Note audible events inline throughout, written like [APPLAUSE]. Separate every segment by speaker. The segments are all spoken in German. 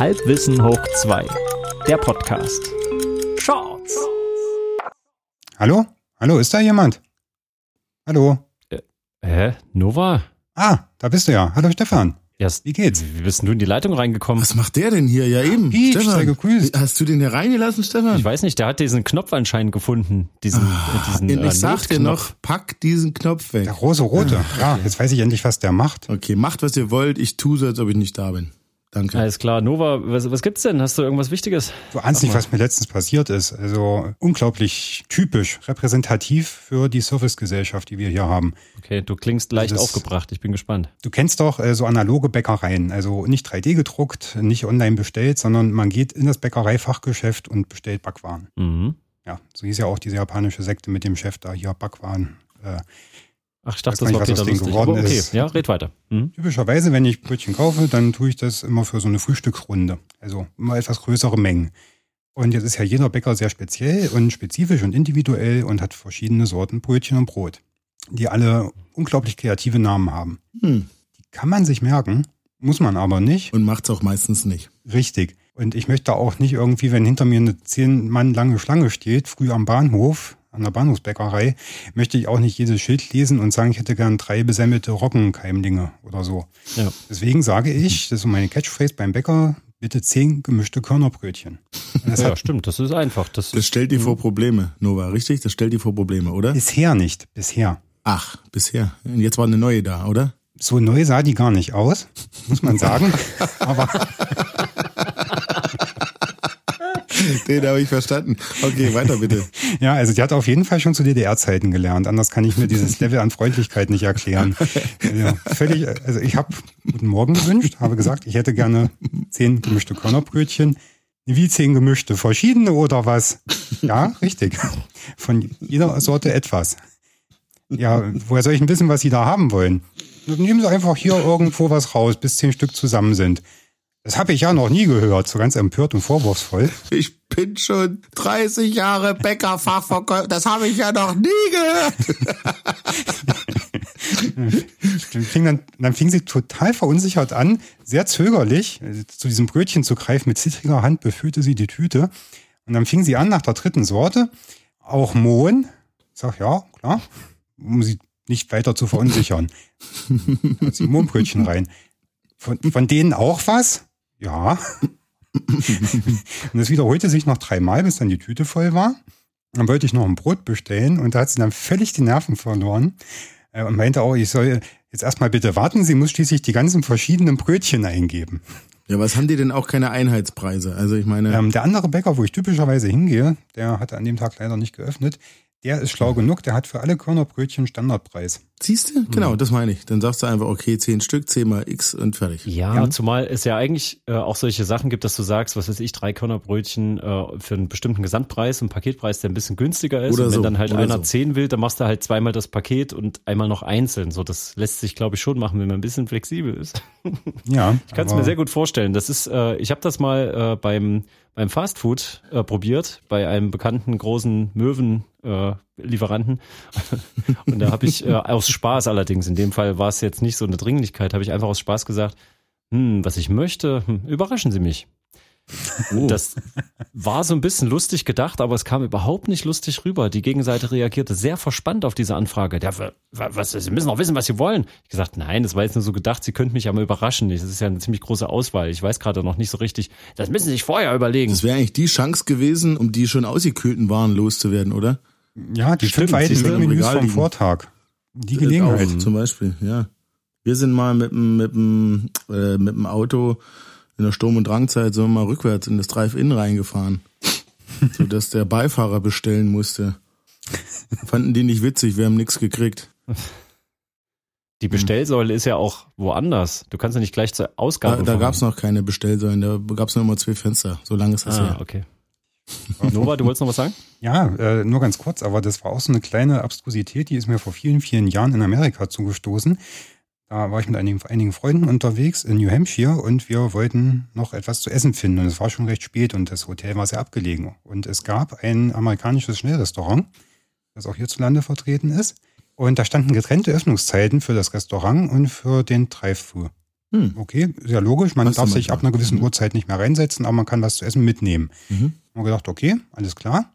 Speaker 1: Halbwissen hoch 2. Der Podcast. Shorts.
Speaker 2: Hallo? Hallo, ist da jemand? Hallo?
Speaker 1: Hä? Nova?
Speaker 2: Ah, da bist du ja. Hallo Stefan.
Speaker 1: Ja,
Speaker 2: Wie geht's?
Speaker 1: Wie bist denn du in die Leitung reingekommen?
Speaker 3: Was macht der denn hier? Ja eben.
Speaker 2: Piep, sei gegrüßt.
Speaker 3: Hast du den hier reingelassen, Stefan?
Speaker 1: Ich weiß nicht, der hat diesen Knopf anscheinend gefunden. Diesen, äh, diesen
Speaker 3: ich
Speaker 1: äh,
Speaker 3: sag dir noch, pack diesen Knopf weg.
Speaker 2: Der rose-rote. Ja, jetzt weiß ich endlich, was der macht.
Speaker 3: Okay, macht was ihr wollt. Ich tue so, als ob ich nicht da bin. Danke.
Speaker 1: Alles klar, Nova, was, was gibt's denn? Hast du irgendwas Wichtiges?
Speaker 2: Du ahnst nicht, was mir letztens passiert ist. Also unglaublich typisch, repräsentativ für die Servicegesellschaft, die wir hier haben.
Speaker 1: Okay, du klingst leicht
Speaker 2: Das-
Speaker 1: aufgebracht. Ich bin gespannt.
Speaker 2: Du kennst doch äh, so analoge Bäckereien, also nicht 3D gedruckt, nicht online bestellt, sondern man geht in das Bäckereifachgeschäft und bestellt Backwaren.
Speaker 1: Mhm.
Speaker 2: Ja, so hieß ja auch diese japanische Sekte mit dem Chef da hier Backwaren. Äh,
Speaker 1: Ach, ich dachte, das war Peter lustig.
Speaker 2: geworden
Speaker 1: Aber okay,
Speaker 2: ist.
Speaker 1: ja, red weiter. Mhm.
Speaker 2: Typischerweise, wenn ich Brötchen kaufe, dann tue ich das immer für so eine Frühstücksrunde. Also immer etwas größere Mengen. Und jetzt ist ja jeder Bäcker sehr speziell und spezifisch und individuell und hat verschiedene Sorten Brötchen und Brot, die alle unglaublich kreative Namen haben.
Speaker 3: Hm.
Speaker 2: Die kann man sich merken, muss man aber nicht.
Speaker 3: Und macht's auch meistens nicht.
Speaker 2: Richtig. Und ich möchte auch nicht irgendwie, wenn hinter mir eine zehn Mann lange Schlange steht, früh am Bahnhof, an der Bahnhofsbäckerei, möchte ich auch nicht jedes Schild lesen und sagen, ich hätte gern drei besemmelte Roggenkeimlinge oder so.
Speaker 1: Ja.
Speaker 2: Deswegen sage ich, das ist so meine Catchphrase beim Bäcker, bitte zehn gemischte Körnerbrötchen.
Speaker 1: Ja,
Speaker 2: hat
Speaker 1: stimmt, das ist einfach. Das
Speaker 3: Das
Speaker 1: ist,
Speaker 3: stellt dir vor Probleme, Nova, richtig? Das stellt dir vor Probleme, oder?
Speaker 2: bisher nicht, bisher.
Speaker 3: Ach, bisher. Und jetzt war eine neue da, oder?
Speaker 2: So neu sah die gar nicht aus, muss man sagen. [LAUGHS] Aber [LAUGHS]
Speaker 3: Den habe ich verstanden. Okay, weiter bitte.
Speaker 2: ja, also die hat auf jeden Fall schon zu DDR-Zeiten gelernt. Anders kann ich mir dieses Level an Freundlichkeit nicht erklären. [LAUGHS] Also völlig, also ich habe guten Morgen gewünscht, habe gesagt, ich hätte gerne zehn gemischte Körnerbrötchen. Wie zehn gemischte? Verschiedene oder was? Ja, richtig. Von jeder Sorte etwas. Ja, woher soll ich denn wissen, was Sie da haben wollen? Nehmen Sie einfach hier irgendwo was raus, bis zehn Stück zusammen sind. Das habe ich ja noch nie gehört, so ganz empört und vorwurfsvoll.
Speaker 3: Ich bin schon 30 Jahre Bäckerfachverkäufer. Das habe ich ja noch nie gehört.
Speaker 2: Dann fing, dann, dann fing sie total verunsichert an, sehr zögerlich äh, zu diesem Brötchen zu greifen. Mit zittriger Hand befüllte sie die Tüte. Und dann fing sie an nach der dritten Sorte. Auch Mohn. Ich sag, ja, klar. Um sie nicht weiter zu verunsichern. [LAUGHS] Hat sie Mohnbrötchen rein. Von, von denen auch was? Ja. [LAUGHS] Und das wiederholte sich noch dreimal, bis dann die Tüte voll war. Dann wollte ich noch ein Brot bestellen und da hat sie dann völlig die Nerven verloren äh, und meinte auch, ich soll jetzt erstmal bitte warten, sie muss schließlich die ganzen verschiedenen Brötchen eingeben.
Speaker 3: Ja, was haben die denn auch keine Einheitspreise? Also ich meine,
Speaker 2: Ähm, der andere Bäcker, wo ich typischerweise hingehe, der hatte an dem Tag leider nicht geöffnet, der ist schlau genug, der hat für alle Körnerbrötchen Standardpreis.
Speaker 3: siehst du? Genau, das meine ich. Dann sagst du einfach, okay, 10 Stück, 10 mal X und fertig.
Speaker 1: ja,
Speaker 2: Ja.
Speaker 1: zumal es ja eigentlich äh, auch solche Sachen gibt, dass du sagst, was weiß ich, drei Körnerbrötchen äh, für einen bestimmten Gesamtpreis, einen Paketpreis, der ein bisschen günstiger ist.
Speaker 3: Oder
Speaker 1: und wenn
Speaker 3: so,
Speaker 1: dann halt
Speaker 3: oder
Speaker 1: einer
Speaker 3: so.
Speaker 1: zehn will, dann machst du halt zweimal das Paket und einmal noch einzeln. So, das lässt sich, glaube ich, schon machen, wenn man ein bisschen flexibel ist. [LAUGHS]
Speaker 2: Ja,
Speaker 1: Ich kann es mir sehr gut vorstellen. Das ist, äh, ich habe das mal äh, beim beim Fastfood äh, probiert, bei einem bekannten großen Möwen äh, Lieferanten. [LAUGHS] Und da habe ich äh, aus Spaß allerdings, in dem Fall war es jetzt nicht so eine Dringlichkeit, habe ich einfach aus Spaß gesagt, hm, was ich möchte, hm, überraschen Sie mich.
Speaker 3: Oh.
Speaker 1: Das war so ein bisschen lustig gedacht, aber es kam überhaupt nicht lustig rüber. Die Gegenseite reagierte sehr verspannt auf diese Anfrage. Der, wa- was, Sie müssen auch wissen, was Sie wollen. Ich gesagt, nein, das war jetzt nur so gedacht, Sie könnten mich ja mal überraschen. Das ist ja eine ziemlich große Auswahl. Ich weiß gerade noch nicht so richtig. Das müssen Sie sich vorher überlegen.
Speaker 3: Das wäre eigentlich die Chance gewesen, um die schon ausgekühlten Waren loszuwerden, oder?
Speaker 2: Ja, die
Speaker 1: Stimmt,
Speaker 2: fünf alten
Speaker 3: siehst du, im
Speaker 2: Menüs
Speaker 3: Regal
Speaker 2: vom. Vortag. Die Gelegenheit.
Speaker 3: Auch, zum Beispiel, ja. Wir sind mal mit dem, mit dem, äh, mit dem Auto in der Sturm- und Drangzeit so mal rückwärts in das Drive-In reingefahren. [LAUGHS] sodass der Beifahrer bestellen musste. Fanden die nicht witzig, wir haben nichts gekriegt.
Speaker 1: Die Bestellsäule ist ja auch woanders. Du kannst ja nicht gleich zur
Speaker 3: Da,
Speaker 1: Ausgabe
Speaker 3: da
Speaker 1: fahren.
Speaker 3: gab's noch keine Bestellsäulen, da gab's nur immer zwei Fenster. So lange ist das
Speaker 1: Ah,
Speaker 3: her.
Speaker 1: okay. Nova, du wolltest noch was sagen?
Speaker 2: Ja, äh, nur ganz kurz, aber das war auch so eine kleine Abstrusität, die ist mir vor vielen, vielen Jahren in Amerika zugestoßen. Da war ich mit einigen, einigen Freunden unterwegs in New Hampshire und wir wollten noch etwas zu essen finden. Und es war schon recht spät und das Hotel war sehr abgelegen. Und es gab ein amerikanisches Schnellrestaurant, das auch hierzulande vertreten ist. Und da standen getrennte Öffnungszeiten für das Restaurant und für den Drive-Thru. Okay, ist ja logisch. Man
Speaker 3: du
Speaker 2: darf sich ab einer gewissen Uhrzeit nicht mehr reinsetzen, aber man kann was zu essen mitnehmen.
Speaker 3: Mhm.
Speaker 2: Haben wir gedacht, okay, alles klar.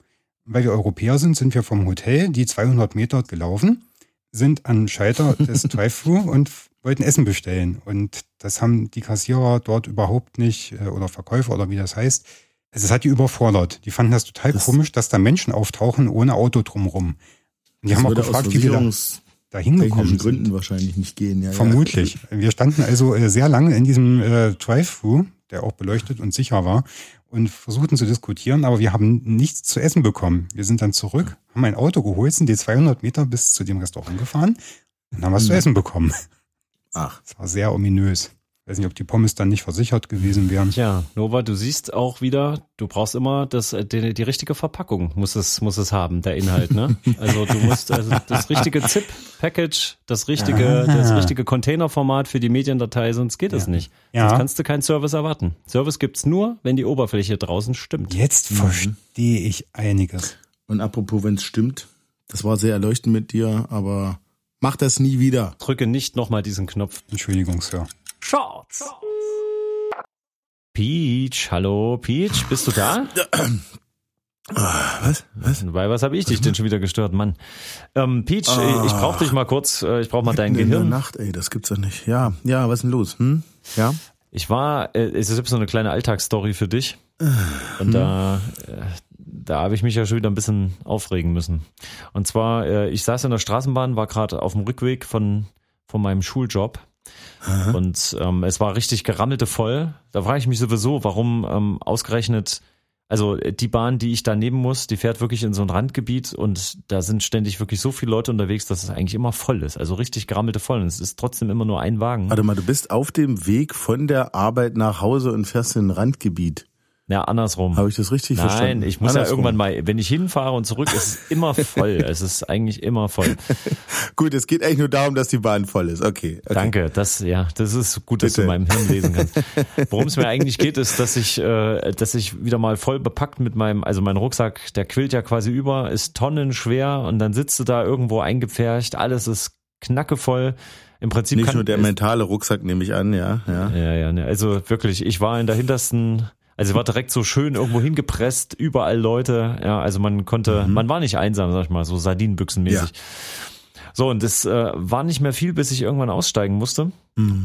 Speaker 2: Weil wir Europäer sind, sind wir vom Hotel die 200 Meter gelaufen, sind an den Schalter [LAUGHS] des Drive-Thru und wollten Essen bestellen. Und das haben die Kassierer dort überhaupt nicht, äh, oder Verkäufer oder wie das heißt, also es hat die überfordert. Die fanden das total
Speaker 3: Das-
Speaker 2: komisch, dass da Menschen auftauchen ohne Auto drumrum. Und die haben auch gefragt, wie wir da, hingekommen sind.
Speaker 3: Gründen wahrscheinlich nicht gehen. Ja,
Speaker 2: Vermutlich. Wir standen also äh, sehr lange in diesem äh, Drive-Thru, der auch beleuchtet und sicher war, und versuchten zu diskutieren, aber wir haben nichts zu essen bekommen. Wir sind dann zurück, haben ein Auto geholt, sind die 200 Meter bis zu dem Restaurant gefahren und haben was zu essen bekommen.
Speaker 3: Ach,
Speaker 2: Das war sehr ominös. Ich weiß nicht, ob die Pommes dann nicht versichert gewesen wären.
Speaker 1: Tja, Nova, du siehst auch wieder, du brauchst immer das, äh, die, die richtige Verpackung, muss es, muss es haben, der Inhalt, ne? [LAUGHS] Also du musst also das richtige ZIP-Package, das richtige,
Speaker 2: Ah.
Speaker 1: das richtige Containerformat für die Mediendatei, sonst geht es nicht.
Speaker 2: Ja.
Speaker 1: Sonst kannst du keinen Service erwarten. Service gibt's nur, wenn die Oberfläche draußen stimmt.
Speaker 2: Jetzt verstehe ich einiges.
Speaker 3: Und apropos, wenn es stimmt, das war sehr erleuchtend mit dir, aber mach das nie wieder.
Speaker 1: Drücke nicht nochmal diesen Knopf.
Speaker 2: Entschuldigung, Sir.
Speaker 1: Shorts. Peach, hallo Peach, bist du da?
Speaker 3: Was? Was?
Speaker 1: Bei was habe ich dich denn schon wieder gestört, Mann? Ähm, Peach,
Speaker 3: Ah.
Speaker 1: ich brauche dich mal kurz, äh, ich brauche mal dein
Speaker 3: In der
Speaker 1: Gehirn.
Speaker 3: Nacht, ey, das gibt's doch nicht. Ja, ja, was ist denn los? Hm? Ja?
Speaker 1: Ich war, äh, es ist so eine kleine Alltagsstory für dich. Und da, äh, da habe ich mich ja schon wieder ein bisschen aufregen müssen. Und zwar, äh, ich saß in der Straßenbahn, war gerade auf dem Rückweg von, von meinem Schuljob. Und ähm, es war richtig gerammelte voll. Da frage ich mich sowieso, warum ähm, ausgerechnet, also die Bahn, die ich da nehmen muss, die fährt wirklich in so ein Randgebiet und da sind ständig wirklich so viele Leute unterwegs, dass es eigentlich immer voll ist. Also richtig gerammelte voll. Und es ist trotzdem immer nur ein Wagen.
Speaker 3: Warte mal, du bist auf dem Weg von der Arbeit nach Hause und fährst in ein Randgebiet.
Speaker 1: Ja, andersrum.
Speaker 3: Habe ich das richtig verstanden?
Speaker 1: Nein, ich muss ja
Speaker 3: Andersrum.
Speaker 1: irgendwann mal, wenn ich hinfahre und zurück, ist es immer [LAUGHS] voll. es ist eigentlich immer voll.
Speaker 3: Gut, es geht eigentlich nur darum, dass die Bahn voll ist. Okay. okay.
Speaker 1: Danke, das ja, das ist gut, dass du
Speaker 3: Bitte.
Speaker 1: in meinem Hirn lesen kannst. [LAUGHS] Worum es mir eigentlich geht, ist, dass ich, äh, dass ich wieder mal voll bepackt mit meinem, also mein Rucksack, der quillt ja quasi über, ist tonnenschwer und dann sitzt du da irgendwo eingepfercht, alles ist knackevoll. Im Prinzip
Speaker 3: Nicht
Speaker 1: kann,
Speaker 3: nur der mentale Rucksack, nehme ich an, ja. ja.
Speaker 1: Ja, ja, ne. also wirklich, ich war in der hintersten, also war direkt so schön irgendwo hingepresst, überall Leute, ja, also man konnte, man war nicht einsam, sag ich mal, so Sardinenbüchsenmäßig. So, und es äh, war nicht mehr viel, bis ich irgendwann aussteigen musste.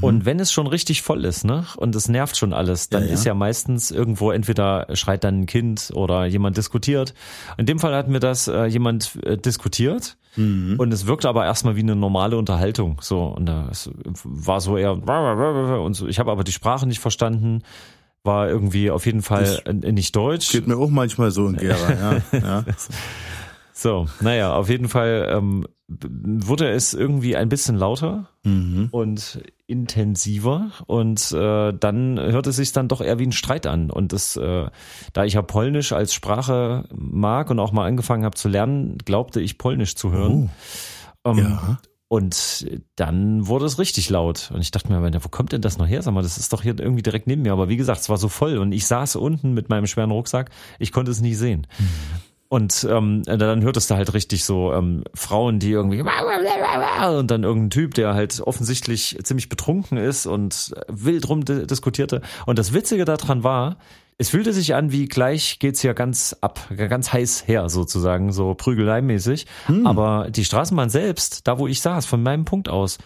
Speaker 1: Und wenn es schon richtig voll ist, ne, und es nervt schon alles, dann
Speaker 3: Ja, ja.
Speaker 1: ist ja meistens irgendwo entweder schreit dann ein Kind oder jemand diskutiert. In dem Fall hat mir das äh, jemand äh, diskutiert. Und es wirkte aber erstmal wie eine normale Unterhaltung. So, und da es war so eher und so. Ich habe aber die Sprache nicht verstanden, war irgendwie auf jeden Fall äh, nicht Deutsch.
Speaker 3: Geht mir auch manchmal so in Gera, ja. ja. [LAUGHS]
Speaker 1: So, naja, auf jeden Fall ähm, wurde es irgendwie ein bisschen lauter
Speaker 3: Mhm.
Speaker 1: und intensiver und äh, dann hörte es sich dann doch eher wie ein Streit an und das, äh, da ich ja Polnisch als Sprache mag und auch mal angefangen habe zu lernen, glaubte ich Polnisch zu hören. Ähm,
Speaker 3: Ja.
Speaker 1: Und dann wurde es richtig laut. Und ich dachte mir, wo kommt denn das noch her? Sag mal, das ist doch hier irgendwie direkt neben mir. Aber wie gesagt, es war so voll und ich saß unten mit meinem schweren Rucksack. Ich konnte es nie sehen. Und ähm, dann hörtest du halt richtig so ähm, Frauen, die irgendwie und dann irgendein Typ, der halt offensichtlich ziemlich betrunken ist und wild rum di- diskutierte. Und das Witzige daran war, es fühlte sich an, wie gleich geht's hier ganz ab, ganz heiß her sozusagen, so prügeleimäßig. Aber die Straßenbahn selbst, da wo ich saß, von meinem Punkt aus,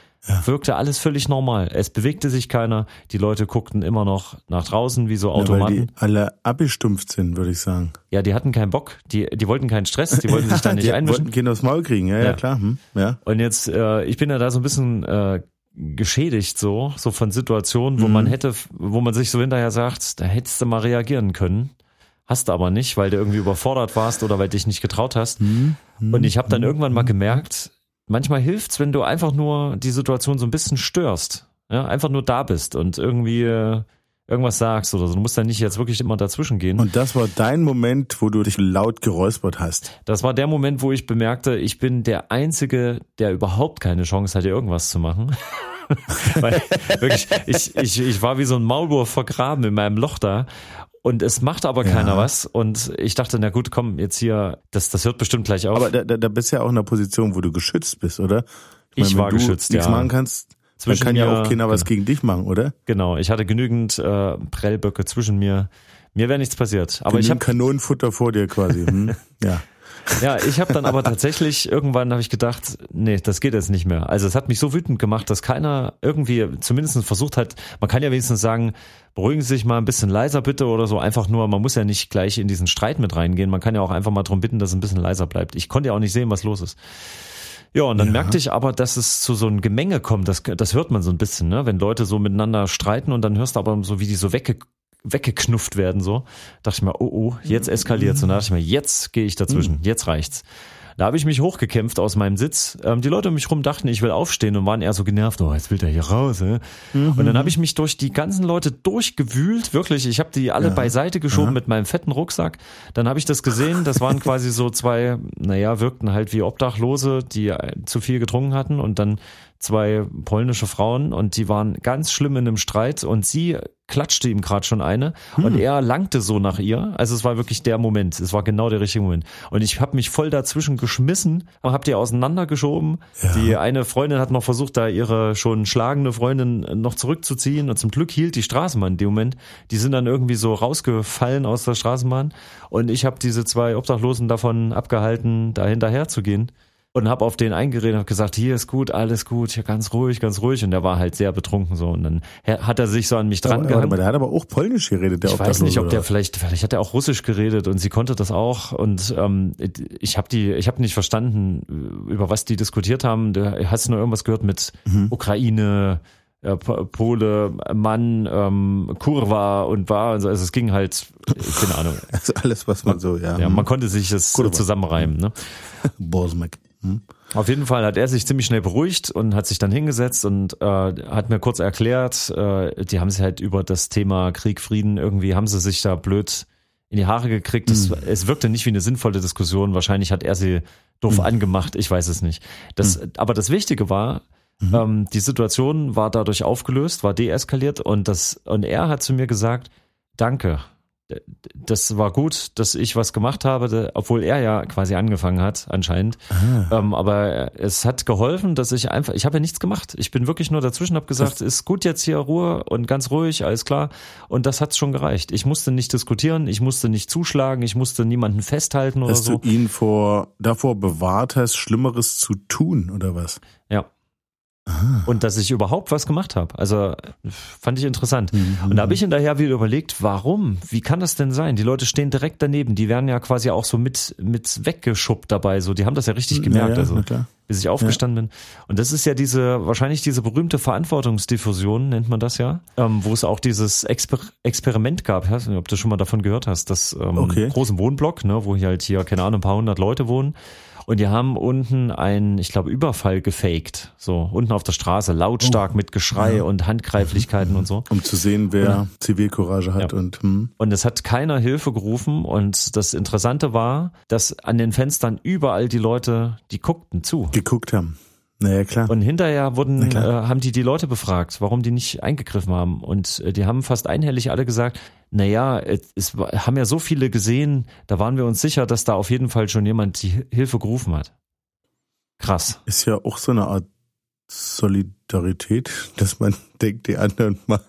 Speaker 1: wirkte alles völlig normal. Es bewegte sich keiner. Die Leute guckten immer noch nach draußen wie so
Speaker 3: Ja, weil
Speaker 1: Automaten.
Speaker 3: die alle abgestumpft sind, würde ich sagen.
Speaker 1: Ja, die hatten keinen Bock. Die, die wollten keinen Stress. Die wollten [LAUGHS] sich da nicht
Speaker 3: die
Speaker 1: einmischen.
Speaker 3: wollten Kinder aufs Maul kriegen, ja, ja,
Speaker 1: Ja.
Speaker 3: klar. Hm, ja.
Speaker 1: Und jetzt, äh, ich bin ja da so ein bisschen äh, geschädigt so, so von Situationen, wo
Speaker 3: Mhm.
Speaker 1: man hätte, wo man sich so hinterher sagt, da hättest du mal reagieren können. Hast du aber nicht, weil du irgendwie überfordert warst oder weil dich nicht getraut hast.
Speaker 3: Mhm.
Speaker 1: Und ich habe dann irgendwann mal gemerkt, manchmal hilft's, wenn du einfach nur die Situation so ein bisschen störst. Ja, einfach nur da bist und irgendwie äh, irgendwas sagst oder so. Du musst da nicht jetzt wirklich immer dazwischen gehen.
Speaker 3: Und das war dein Moment, wo du dich laut geräuspert hast.
Speaker 1: Das war der Moment, wo ich bemerkte, ich bin der Einzige, der überhaupt keine Chance hatte, irgendwas zu machen. [LAUGHS] Weil wirklich, ich, ich, ich war wie so ein Maulwurf vergraben in meinem Loch da. Und es macht aber keiner was. Und ich dachte, na gut, komm, jetzt hier, das, das hört bestimmt gleich auf.
Speaker 3: Aber da, da, da bist du ja auch in einer Position, wo du geschützt bist, oder?
Speaker 1: Ich
Speaker 3: meine,
Speaker 1: war
Speaker 3: wenn du
Speaker 1: geschützt,
Speaker 3: nichts
Speaker 1: ja.
Speaker 3: machen kannst, Dann kann ja auch keiner was gegen dich machen, oder?
Speaker 1: Genau, ich hatte genügend äh, Prellböcke zwischen mir. Mir wäre nichts passiert. Aber
Speaker 3: Genügend
Speaker 1: ich habe
Speaker 3: Kanonenfutter vor dir quasi. Hm? [LAUGHS] Ja.
Speaker 1: Ja, ich habe dann aber tatsächlich irgendwann habe ich gedacht, nee, das geht jetzt nicht mehr. Also es hat mich so wütend gemacht, dass keiner irgendwie zumindest versucht hat, man kann ja wenigstens sagen, beruhigen Sie sich mal ein bisschen leiser bitte oder so, einfach nur, man muss ja nicht gleich in diesen Streit mit reingehen, man kann ja auch einfach mal darum bitten, dass es ein bisschen leiser bleibt. Ich konnte ja auch nicht sehen, was los ist. Ja, und dann
Speaker 3: Ja.
Speaker 1: merkte ich aber, dass es zu so einem Gemenge kommt. Das, das hört man so ein bisschen, ne? Wenn Leute so miteinander streiten und dann hörst du aber so, wie die so wegge weggeknufft werden, so. Dachte ich mir, oh, oh, jetzt eskaliert's. Und da dachte ich mir, jetzt gehe ich dazwischen, jetzt reicht's. Da habe ich mich hochgekämpft aus meinem Sitz. Ähm, die Leute um mich rum dachten, ich will aufstehen und waren eher so genervt, oh, jetzt will der hier raus. Äh? Und dann habe ich mich durch die ganzen Leute durchgewühlt, wirklich. Ich habe die alle beiseite geschoben mit meinem fetten Rucksack. Dann habe ich das gesehen, das waren [LAUGHS] quasi so zwei, naja, wirkten halt wie Obdachlose, die äh, zu viel getrunken hatten und dann zwei polnische Frauen und die waren ganz schlimm in einem Streit und sie klatschte ihm gerade schon eine und er langte so nach ihr. Also es war wirklich der Moment. Es war genau der richtige Moment. Und ich habe mich voll dazwischen geschmissen, habe die auseinandergeschoben. Die eine Freundin hat noch versucht, da ihre schon schlagende Freundin noch zurückzuziehen und zum Glück hielt die Straßenbahn in dem Moment. Die sind dann irgendwie so rausgefallen aus der Straßenbahn und ich habe diese zwei Obdachlosen davon abgehalten, da hinterher zu gehen und habe auf den eingeredet und hab gesagt, hier ist gut, alles gut, hier ganz ruhig, ganz ruhig. Und der war halt sehr betrunken so. Und dann hat er sich so an mich dran
Speaker 3: aber der hat aber auch Polnisch geredet, der
Speaker 1: Ich weiß nicht, ob der vielleicht, vielleicht hat er auch Russisch geredet und sie konnte das auch. Und ähm, ich habe die, ich habe nicht verstanden, über was die diskutiert haben. Du hast nur irgendwas gehört mit
Speaker 3: Mhm.
Speaker 1: Ukraine, äh, Po- Pole, Mann, ähm, Kurva und war. Also es ging halt, keine Ahnung. [LAUGHS]
Speaker 3: Also alles, was man so, ja.
Speaker 1: Ja, man konnte sich das
Speaker 3: Kurva.
Speaker 1: zusammenreimen. Ne? [LAUGHS]
Speaker 3: Bosmek. Hm?
Speaker 1: Auf jeden Fall hat er sich ziemlich schnell beruhigt und hat sich dann hingesetzt und äh, hat mir kurz erklärt, äh, die haben sich halt über das Thema Krieg, Frieden irgendwie, haben sie sich da blöd in die Haare gekriegt. Es, es wirkte nicht wie eine sinnvolle Diskussion. Wahrscheinlich hat er sie doof angemacht. Ich weiß es nicht. Das, Aber das Wichtige war, ähm, die Situation war dadurch aufgelöst, war deeskaliert und das und er hat zu mir gesagt, danke. Das war gut, dass ich was gemacht habe, obwohl er ja quasi angefangen hat, anscheinend. Ähm, aber es hat geholfen, dass ich einfach, ich habe ja nichts gemacht. Ich bin wirklich nur dazwischen, habe gesagt, ist gut jetzt hier Ruhe und ganz ruhig, alles klar. Und das hat schon gereicht. Ich musste nicht diskutieren, ich musste nicht zuschlagen, ich musste niemanden festhalten oder
Speaker 3: Dass
Speaker 1: so.
Speaker 3: du ihn vor, davor bewahrt hast, Schlimmeres zu tun, oder was?
Speaker 1: Ja. Und dass ich überhaupt was gemacht habe. Also fand ich interessant. Und da habe ich hinterher wieder überlegt, warum? Wie kann das denn sein? Die Leute stehen direkt daneben. Die werden ja quasi auch so mit, mit weggeschubbt dabei. So, die haben das ja richtig gemerkt.
Speaker 3: Ja, ja,
Speaker 1: also bis ich aufgestanden bin. Und das ist ja diese, wahrscheinlich diese berühmte Verantwortungsdiffusion, nennt man das ja, ähm, wo es auch dieses Exper Experiment gab. Ich weiß nicht, ob du schon mal davon gehört hast, das ähm,
Speaker 3: Okay.
Speaker 1: großen Wohnblock, ne, wo hier halt hier, keine Ahnung, ein paar hundert Leute wohnen. Und die haben unten einen, ich glaube, Überfall gefaked. So, unten auf der Straße, lautstark mit Geschrei und Handgreiflichkeiten und so. [LAUGHS]
Speaker 3: Um zu sehen, wer Zivilcourage hat
Speaker 1: Ja.
Speaker 3: und hm.
Speaker 1: Und es hat keiner Hilfe gerufen. Und das Interessante war, dass an den Fenstern überall die Leute, die guckten zu.
Speaker 3: geguckt haben. Naja, klar.
Speaker 1: Und hinterher wurden, äh, haben die die Leute befragt, warum die nicht eingegriffen haben. Und äh, die haben fast einhellig alle gesagt, naja, es, es haben ja so viele gesehen, da waren wir uns sicher, dass da auf jeden Fall schon jemand die Hilfe gerufen hat. Krass.
Speaker 3: ist ja auch so eine Art Solidarität, [LAUGHS] dass man denkt, die anderen [LAUGHS] machen.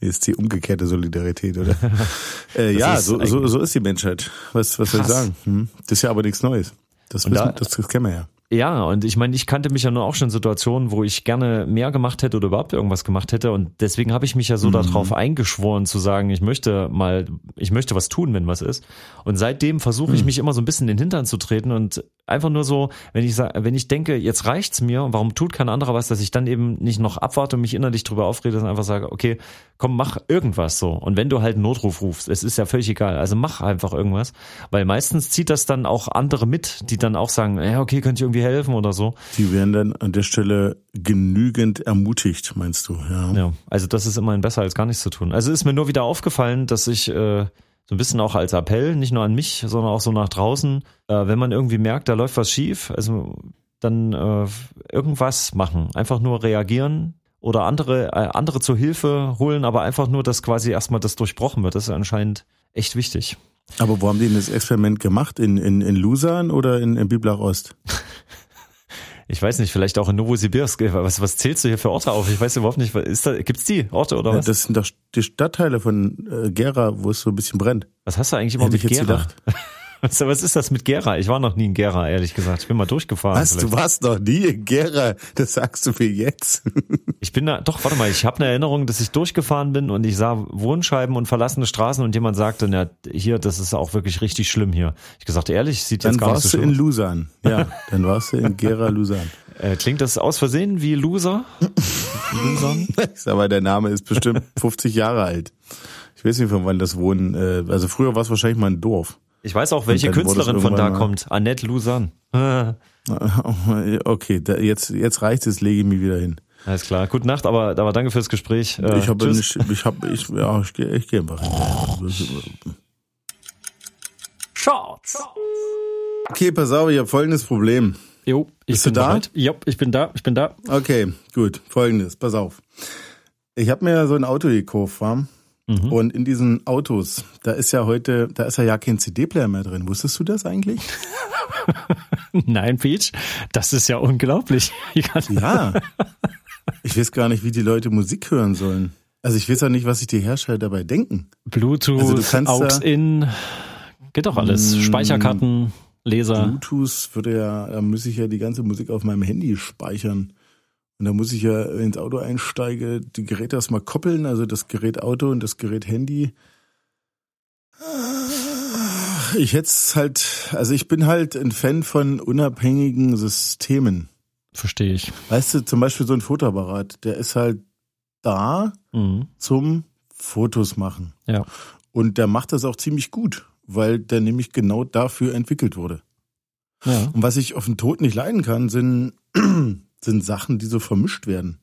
Speaker 3: Ist die umgekehrte Solidarität, oder? [LAUGHS] äh, ja, so, so, so ist die Menschheit. Was, was soll ich sagen? Hm? Das ist ja aber nichts Neues. Das, wissen,
Speaker 1: da-
Speaker 3: das, das kennen wir ja.
Speaker 1: Ja, und ich meine, ich kannte mich ja nur auch schon in Situationen, wo ich gerne mehr gemacht hätte oder überhaupt irgendwas gemacht hätte. Und deswegen habe ich mich ja so darauf eingeschworen zu sagen, ich möchte mal, ich möchte was tun, wenn was ist. Und seitdem versuche ich mich immer so ein bisschen in den Hintern zu treten und einfach nur so, wenn ich sag, wenn ich denke, jetzt reicht's mir warum tut kein anderer was, dass ich dann eben nicht noch abwarte und mich innerlich drüber aufrede, sondern einfach sage, okay, komm, mach irgendwas so. Und wenn du halt einen Notruf rufst, es ist ja völlig egal, also mach einfach irgendwas, weil meistens zieht das dann auch andere mit, die dann auch sagen, ja, okay, könnt ihr irgendwie helfen oder so.
Speaker 3: Die werden dann an der Stelle genügend ermutigt, meinst du? Ja.
Speaker 1: Ja, also das ist immerhin besser als gar nichts zu tun. Also ist mir nur wieder aufgefallen, dass ich äh, so ein bisschen auch als Appell, nicht nur an mich, sondern auch so nach draußen, äh, wenn man irgendwie merkt, da läuft was schief, also dann äh, irgendwas machen, einfach nur reagieren oder andere äh, andere zur Hilfe holen, aber einfach nur, dass quasi erstmal das durchbrochen wird. Das ist anscheinend echt wichtig.
Speaker 3: Aber wo haben die denn das Experiment gemacht? In, in, in Lusan oder in, in Biblach Ost? [LAUGHS]
Speaker 1: Ich weiß nicht, vielleicht auch in Novosibirsk. Was, was zählst du hier für Orte auf? Ich weiß überhaupt nicht, ist da, gibt's die Orte oder
Speaker 3: Ja,
Speaker 1: was?
Speaker 3: das sind doch die Stadtteile von äh, Gera, wo es so ein bisschen brennt.
Speaker 1: was hast du eigentlich immer
Speaker 3: Hätte
Speaker 1: mit
Speaker 3: ich jetzt
Speaker 1: Gera?
Speaker 3: gedacht. [LAUGHS]
Speaker 1: Was, was ist das mit Gera? Ich war noch nie in Gera, ehrlich gesagt. Ich bin mal durchgefahren.
Speaker 3: Was?
Speaker 1: vielleicht.
Speaker 3: Du warst noch nie in Gera? Das sagst du mir jetzt. [LAUGHS]
Speaker 1: Ich bin da, doch, warte mal, ich habe eine Erinnerung, dass ich durchgefahren bin und ich sah Wohnscheiben und verlassene Straßen und jemand sagte, na, hier, das ist auch wirklich richtig schlimm hier. Ich gesagt, ehrlich, sieht jetzt
Speaker 3: Dann
Speaker 1: gar nicht so
Speaker 3: warst du
Speaker 1: schlimm
Speaker 3: in Lusan. Ja, [LAUGHS] dann warst du in Gera Lusan.
Speaker 1: Äh, klingt das aus Versehen wie Loser? Losern? [LAUGHS]
Speaker 3: Ich sag mal, der Name ist bestimmt 50 Jahre alt. Ich weiß nicht, von wann das Wohnen, äh, also früher war es wahrscheinlich mal ein Dorf.
Speaker 1: Ich weiß auch, welche Künstlerin von da kommt. Annette Lusan. [LAUGHS]
Speaker 3: Okay, da, jetzt, jetzt reicht es, lege ich mich wieder hin.
Speaker 1: Alles klar. Gute Nacht, aber, aber danke fürs Gespräch. Äh,
Speaker 3: ich habe nicht, ich habe, ich, ja, ich gehe, ich gehe einfach.
Speaker 1: Shorts.
Speaker 3: Okay, pass auf, ich habe folgendes Problem.
Speaker 1: Jo, ich
Speaker 3: Bist du
Speaker 1: bin
Speaker 3: da?
Speaker 1: bereit. Jo, ich bin da, ich bin da.
Speaker 3: Okay, gut. Folgendes, pass auf. Ich habe mir so ein Auto gekauft, war.
Speaker 1: Mhm.
Speaker 3: Und in diesen Autos, da ist ja heute, da ist ja ja kein CD-Player mehr drin. Wusstest du das eigentlich? [LAUGHS]
Speaker 1: Nein, Peach, das ist ja unglaublich. [LAUGHS]
Speaker 3: Ja. Ich weiß gar nicht, wie die Leute Musik hören sollen. Also ich weiß auch nicht, was sich die Hersteller dabei denken.
Speaker 1: Bluetooth,
Speaker 3: Also
Speaker 1: AUX-In, geht doch alles.
Speaker 3: Mm.
Speaker 1: Speicherkarten, Laser.
Speaker 3: Bluetooth würde ja, da muss ich ja die ganze Musik auf meinem Handy speichern. Und da muss ich ja ins Auto einsteige, die Geräte erstmal koppeln, also das Gerät Auto und das Gerät Handy. Ich hätte halt, also ich bin halt ein Fan von unabhängigen Systemen.
Speaker 1: Verstehe ich.
Speaker 3: Weißt du, zum Beispiel so ein Fotoapparat, der ist halt da
Speaker 1: Mhm.
Speaker 3: zum Fotos machen.
Speaker 1: Ja.
Speaker 3: Und der macht das auch ziemlich gut, weil der nämlich genau dafür entwickelt wurde.
Speaker 1: ja.
Speaker 3: Und was ich auf den Tod nicht leiden kann, sind, sind Sachen, die so vermischt werden.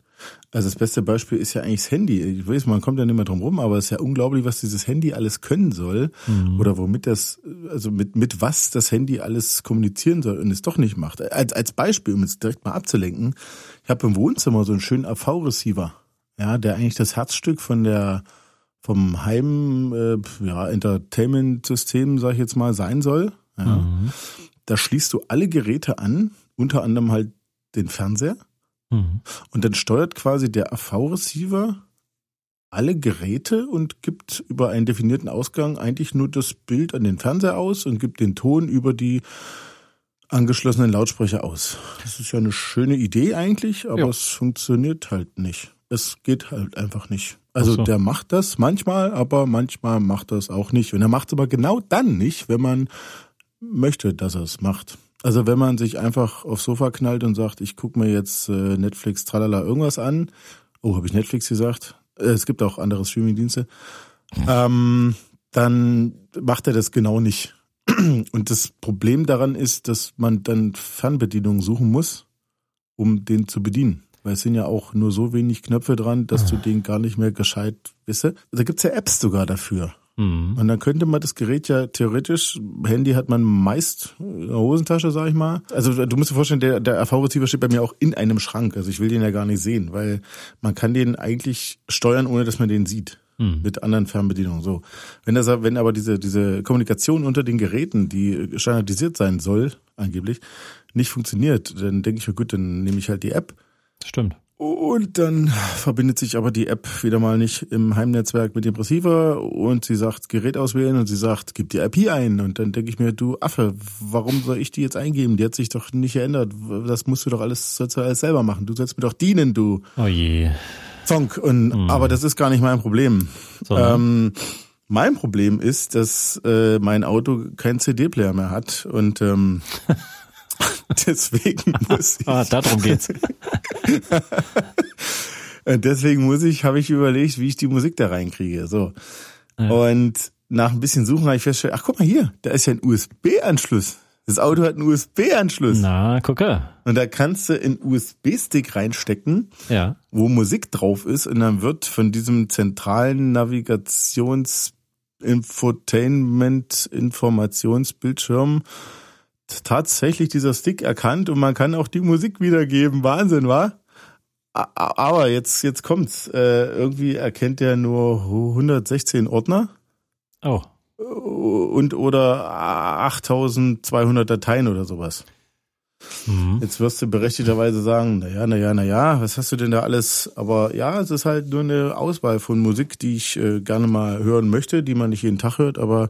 Speaker 3: Also das beste Beispiel ist ja eigentlich das Handy. Ich weiß, man kommt ja nicht mehr drum rum, aber es ist ja unglaublich, was dieses Handy alles können soll
Speaker 1: Mhm.
Speaker 3: oder womit das, also mit, mit was das Handy alles kommunizieren soll und es doch nicht macht. Als, als Beispiel, um jetzt direkt mal abzulenken, ich habe im Wohnzimmer so einen schönen AV-Receiver, ja, der eigentlich das Herzstück von der vom Heim äh, ja, Entertainment-System, sag ich jetzt mal, sein soll. Ja.
Speaker 1: Mhm.
Speaker 3: Da schließt du alle Geräte an, unter anderem halt den Fernseher.
Speaker 1: Mhm.
Speaker 3: Und dann steuert quasi der AV-Receiver alle Geräte und gibt über einen definierten Ausgang eigentlich nur das Bild an den Fernseher aus und gibt den Ton über die angeschlossenen Lautsprecher aus. Das ist ja eine schöne Idee eigentlich, aber
Speaker 1: Ja.
Speaker 3: es funktioniert halt nicht. Es geht halt einfach nicht. Also
Speaker 1: so.
Speaker 3: der macht das manchmal, aber manchmal macht das auch nicht. Und er macht es aber genau dann nicht, wenn man möchte, dass er es macht. Also wenn man sich einfach aufs Sofa knallt und sagt, ich gucke mir jetzt äh, Netflix, tralala, irgendwas an. Oh, habe ich Netflix gesagt? Äh, es gibt auch andere Streamingdienste. Ähm, dann macht er das genau nicht. [CLEARS THROAT] Und das Problem daran ist, dass man dann Fernbedienungen suchen muss, um den zu bedienen. Weil es sind ja auch nur so wenig Knöpfe dran, dass du den gar nicht mehr gescheit wisse. Da gibt's ja Apps sogar dafür.
Speaker 1: Mhm.
Speaker 3: Und dann könnte man das Gerät ja theoretisch, Handy hat man meist in der Hosentasche, sag ich mal. Also du musst dir vorstellen, der, der AV-Receiver steht bei mir auch in einem Schrank. Also ich will den ja gar nicht sehen, weil man kann den eigentlich steuern, ohne dass man den sieht.
Speaker 1: Mhm.
Speaker 3: Mit anderen Fernbedienungen. So. Wenn das, wenn aber diese, diese Kommunikation unter den Geräten, die standardisiert sein soll, angeblich, nicht funktioniert, dann denke ich mir, gut, dann nehme ich halt die App.
Speaker 1: Stimmt.
Speaker 3: Und dann verbindet sich aber die App wieder mal nicht im Heimnetzwerk mit dem Receiver und sie sagt Gerät auswählen und sie sagt, gib die IP ein. Und dann denke ich mir, du Affe, warum soll ich die jetzt eingeben? Die hat sich doch nicht geändert. Das musst du doch alles, sollst du alles selber machen. Du sollst mir doch dienen, du
Speaker 1: Oh je.
Speaker 3: Zonk. Und, Aber das ist gar nicht mein Problem.
Speaker 1: Sondern?
Speaker 3: Ähm, mein Problem ist, dass äh, mein Auto keinen CD-Player mehr hat und ähm, [LAUGHS] [LAUGHS] deswegen muss ich
Speaker 1: Ah, darum geht's. [LAUGHS]
Speaker 3: Äh, Deswegen muss ich, habe ich überlegt, wie ich die Musik da reinkriege. So.
Speaker 1: Ja.
Speaker 3: Und nach ein bisschen Suchen habe ich festgestellt, ach guck mal hier, da ist ja ein USB-Anschluss. Das Auto hat einen USB-Anschluss.
Speaker 1: Na, gucke.
Speaker 3: Und da kannst du einen USB-Stick reinstecken,
Speaker 1: Ja.
Speaker 3: wo Musik drauf ist und dann wird von diesem zentralen Navigations Infotainment Informationsbildschirm tatsächlich dieser Stick erkannt und man kann auch die Musik wiedergeben. Wahnsinn, wa? Aber jetzt, jetzt kommt's. Äh, irgendwie erkennt er nur 116 Ordner
Speaker 1: Oh.
Speaker 3: und oder 8200 Dateien oder sowas. Mhm. Jetzt wirst du berechtigterweise sagen, naja, naja, naja, was hast du denn da alles? Aber ja, es ist halt nur eine Auswahl von Musik, die ich äh, gerne mal hören möchte, die man nicht jeden Tag hört, aber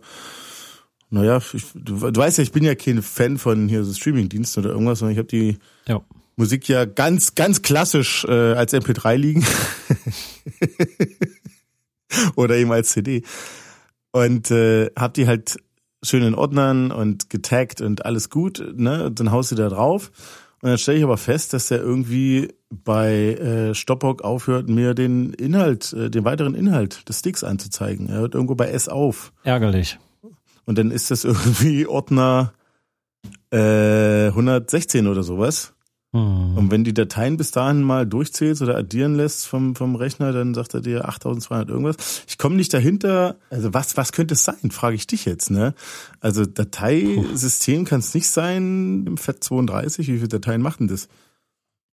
Speaker 3: naja, ich, du, du weißt ja, ich bin ja kein Fan von hier so Streamingdiensten oder irgendwas, sondern ich habe die ja. Musik ja ganz, ganz klassisch äh, als MP3 liegen. [LAUGHS] oder eben als CD. Und äh, hab die halt schön in Ordnern und getaggt und alles gut, ne? Und dann haust du da drauf. Und dann stelle ich aber fest, dass der irgendwie bei äh, Stoppock aufhört, mir den Inhalt, äh, den weiteren Inhalt des Sticks anzuzeigen. Er hört irgendwo bei S auf.
Speaker 1: Ärgerlich.
Speaker 3: Und dann ist das [LAUGHS] irgendwie Ordner äh, 116 oder sowas. Mhm. Und wenn die Dateien bis dahin mal durchzählst oder addieren lässt vom, vom Rechner, dann sagt er dir 8200 irgendwas. Ich komme nicht dahinter, also was, was könnte es sein, frage ich dich jetzt, ne? Also Dateisystem kann es nicht sein im FAT32, wie viele Dateien macht denn das?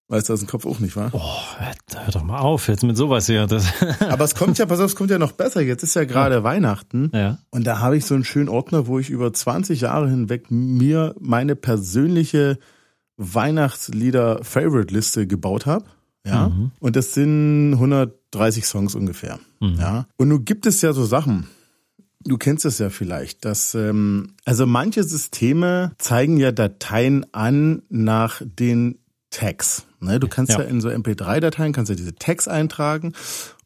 Speaker 3: Weißt du aus dem Kopf auch nicht, wa?
Speaker 1: Oh, hör doch mal auf, jetzt mit sowas hier. Das [LAUGHS]
Speaker 3: Aber es kommt ja, pass auf, es kommt ja noch besser. Jetzt ist ja gerade ja. Weihnachten. Ja. Und da habe ich so einen schönen Ordner, wo ich über 20 Jahre hinweg mir meine persönliche Weihnachtslieder-Favorite-Liste gebaut habe. Ja. Mhm. Und das sind 130 Songs ungefähr. Mhm. Ja. Und nun gibt es ja so Sachen. Du kennst es ja vielleicht, dass ähm, also manche Systeme zeigen ja Dateien an nach den Tags. Ne? Du kannst ja. ja in so MP3-Dateien kannst ja diese Tags eintragen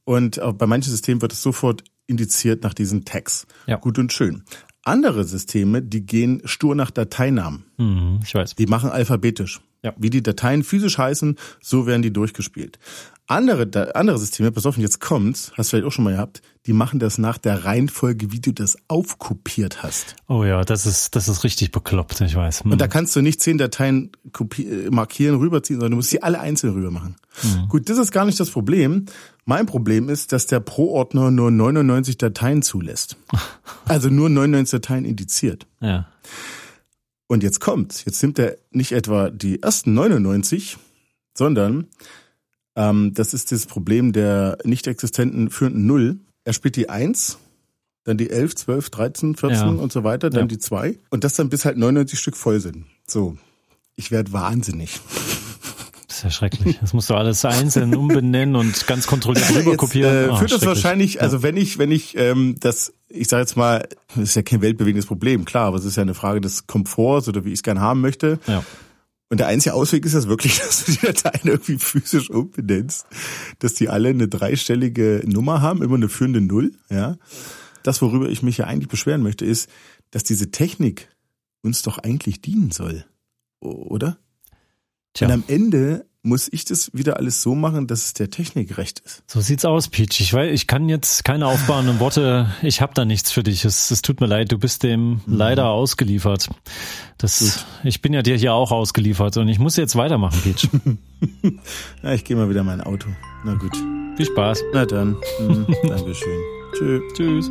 Speaker 3: und bei manchen Systemen wird es sofort indiziert nach diesen Tags. Ja. Gut und schön. Andere Systeme, die gehen stur nach Dateinamen.
Speaker 1: Mhm, ich weiß.
Speaker 3: Die machen alphabetisch. Ja. Wie die Dateien physisch heißen, so werden die durchgespielt. Andere, andere Systeme, pass auf, jetzt kommt's, hast du vielleicht auch schon mal gehabt, die machen das nach der Reihenfolge, wie du das aufkopiert hast.
Speaker 1: Oh ja, das ist, das ist richtig bekloppt, ich weiß.
Speaker 3: Hm. Und da kannst du nicht zehn Dateien äh, markieren, rüberziehen, sondern du musst sie alle einzeln rüber machen. Hm. Gut, das ist gar nicht das Problem. Mein Problem ist, dass der Pro-Ordner nur 99 Dateien zulässt. [LAUGHS] Also nur 99 Dateien indiziert.
Speaker 1: Ja.
Speaker 3: Und jetzt kommt's. Jetzt nimmt er nicht etwa die ersten 99, sondern ähm, das ist das Problem der nicht existenten führenden Null. Er spielt die Eins, dann die 11, 12, 13, 14 ja. und so weiter, dann ja. die zwei und das dann bis halt 99 Stück voll sind. So, ich werde wahnsinnig.
Speaker 1: Das ist ja schrecklich. Das musst du alles einzeln umbenennen und ganz kontrolliert rüberkopieren.
Speaker 3: Jetzt, äh, oh, führt das wahrscheinlich, also wenn ich, wenn ich ähm, das, ich sage jetzt mal, das ist ja kein weltbewegendes Problem, klar, aber es ist ja eine Frage des Komforts oder wie ich es gern haben möchte.
Speaker 1: Ja.
Speaker 3: Und der einzige Ausweg ist das wirklich, [LAUGHS] dass du die Dateien irgendwie physisch umbenennst, dass die alle eine dreistellige Nummer haben, immer eine führende Null, ja. Das, worüber ich mich ja eigentlich beschweren möchte, ist, dass diese Technik uns doch eigentlich dienen soll. Oder? Tja. Und am Ende muss ich das wieder alles so machen, dass es der Technik recht ist.
Speaker 1: So sieht's aus, Peach. Ich weiß, ich kann jetzt keine aufbauenden Worte. Ich habe da nichts für dich. Es, es tut mir leid. Du bist dem mhm. leider ausgeliefert. Das, ich bin ja dir hier auch ausgeliefert und ich muss jetzt weitermachen, Peach. [LAUGHS]
Speaker 3: ja, ich gehe mal wieder in mein Auto. Na gut.
Speaker 1: Viel Spaß.
Speaker 3: Na dann. Mhm. [LAUGHS] Dankeschön.
Speaker 1: Tschö. Tschüss.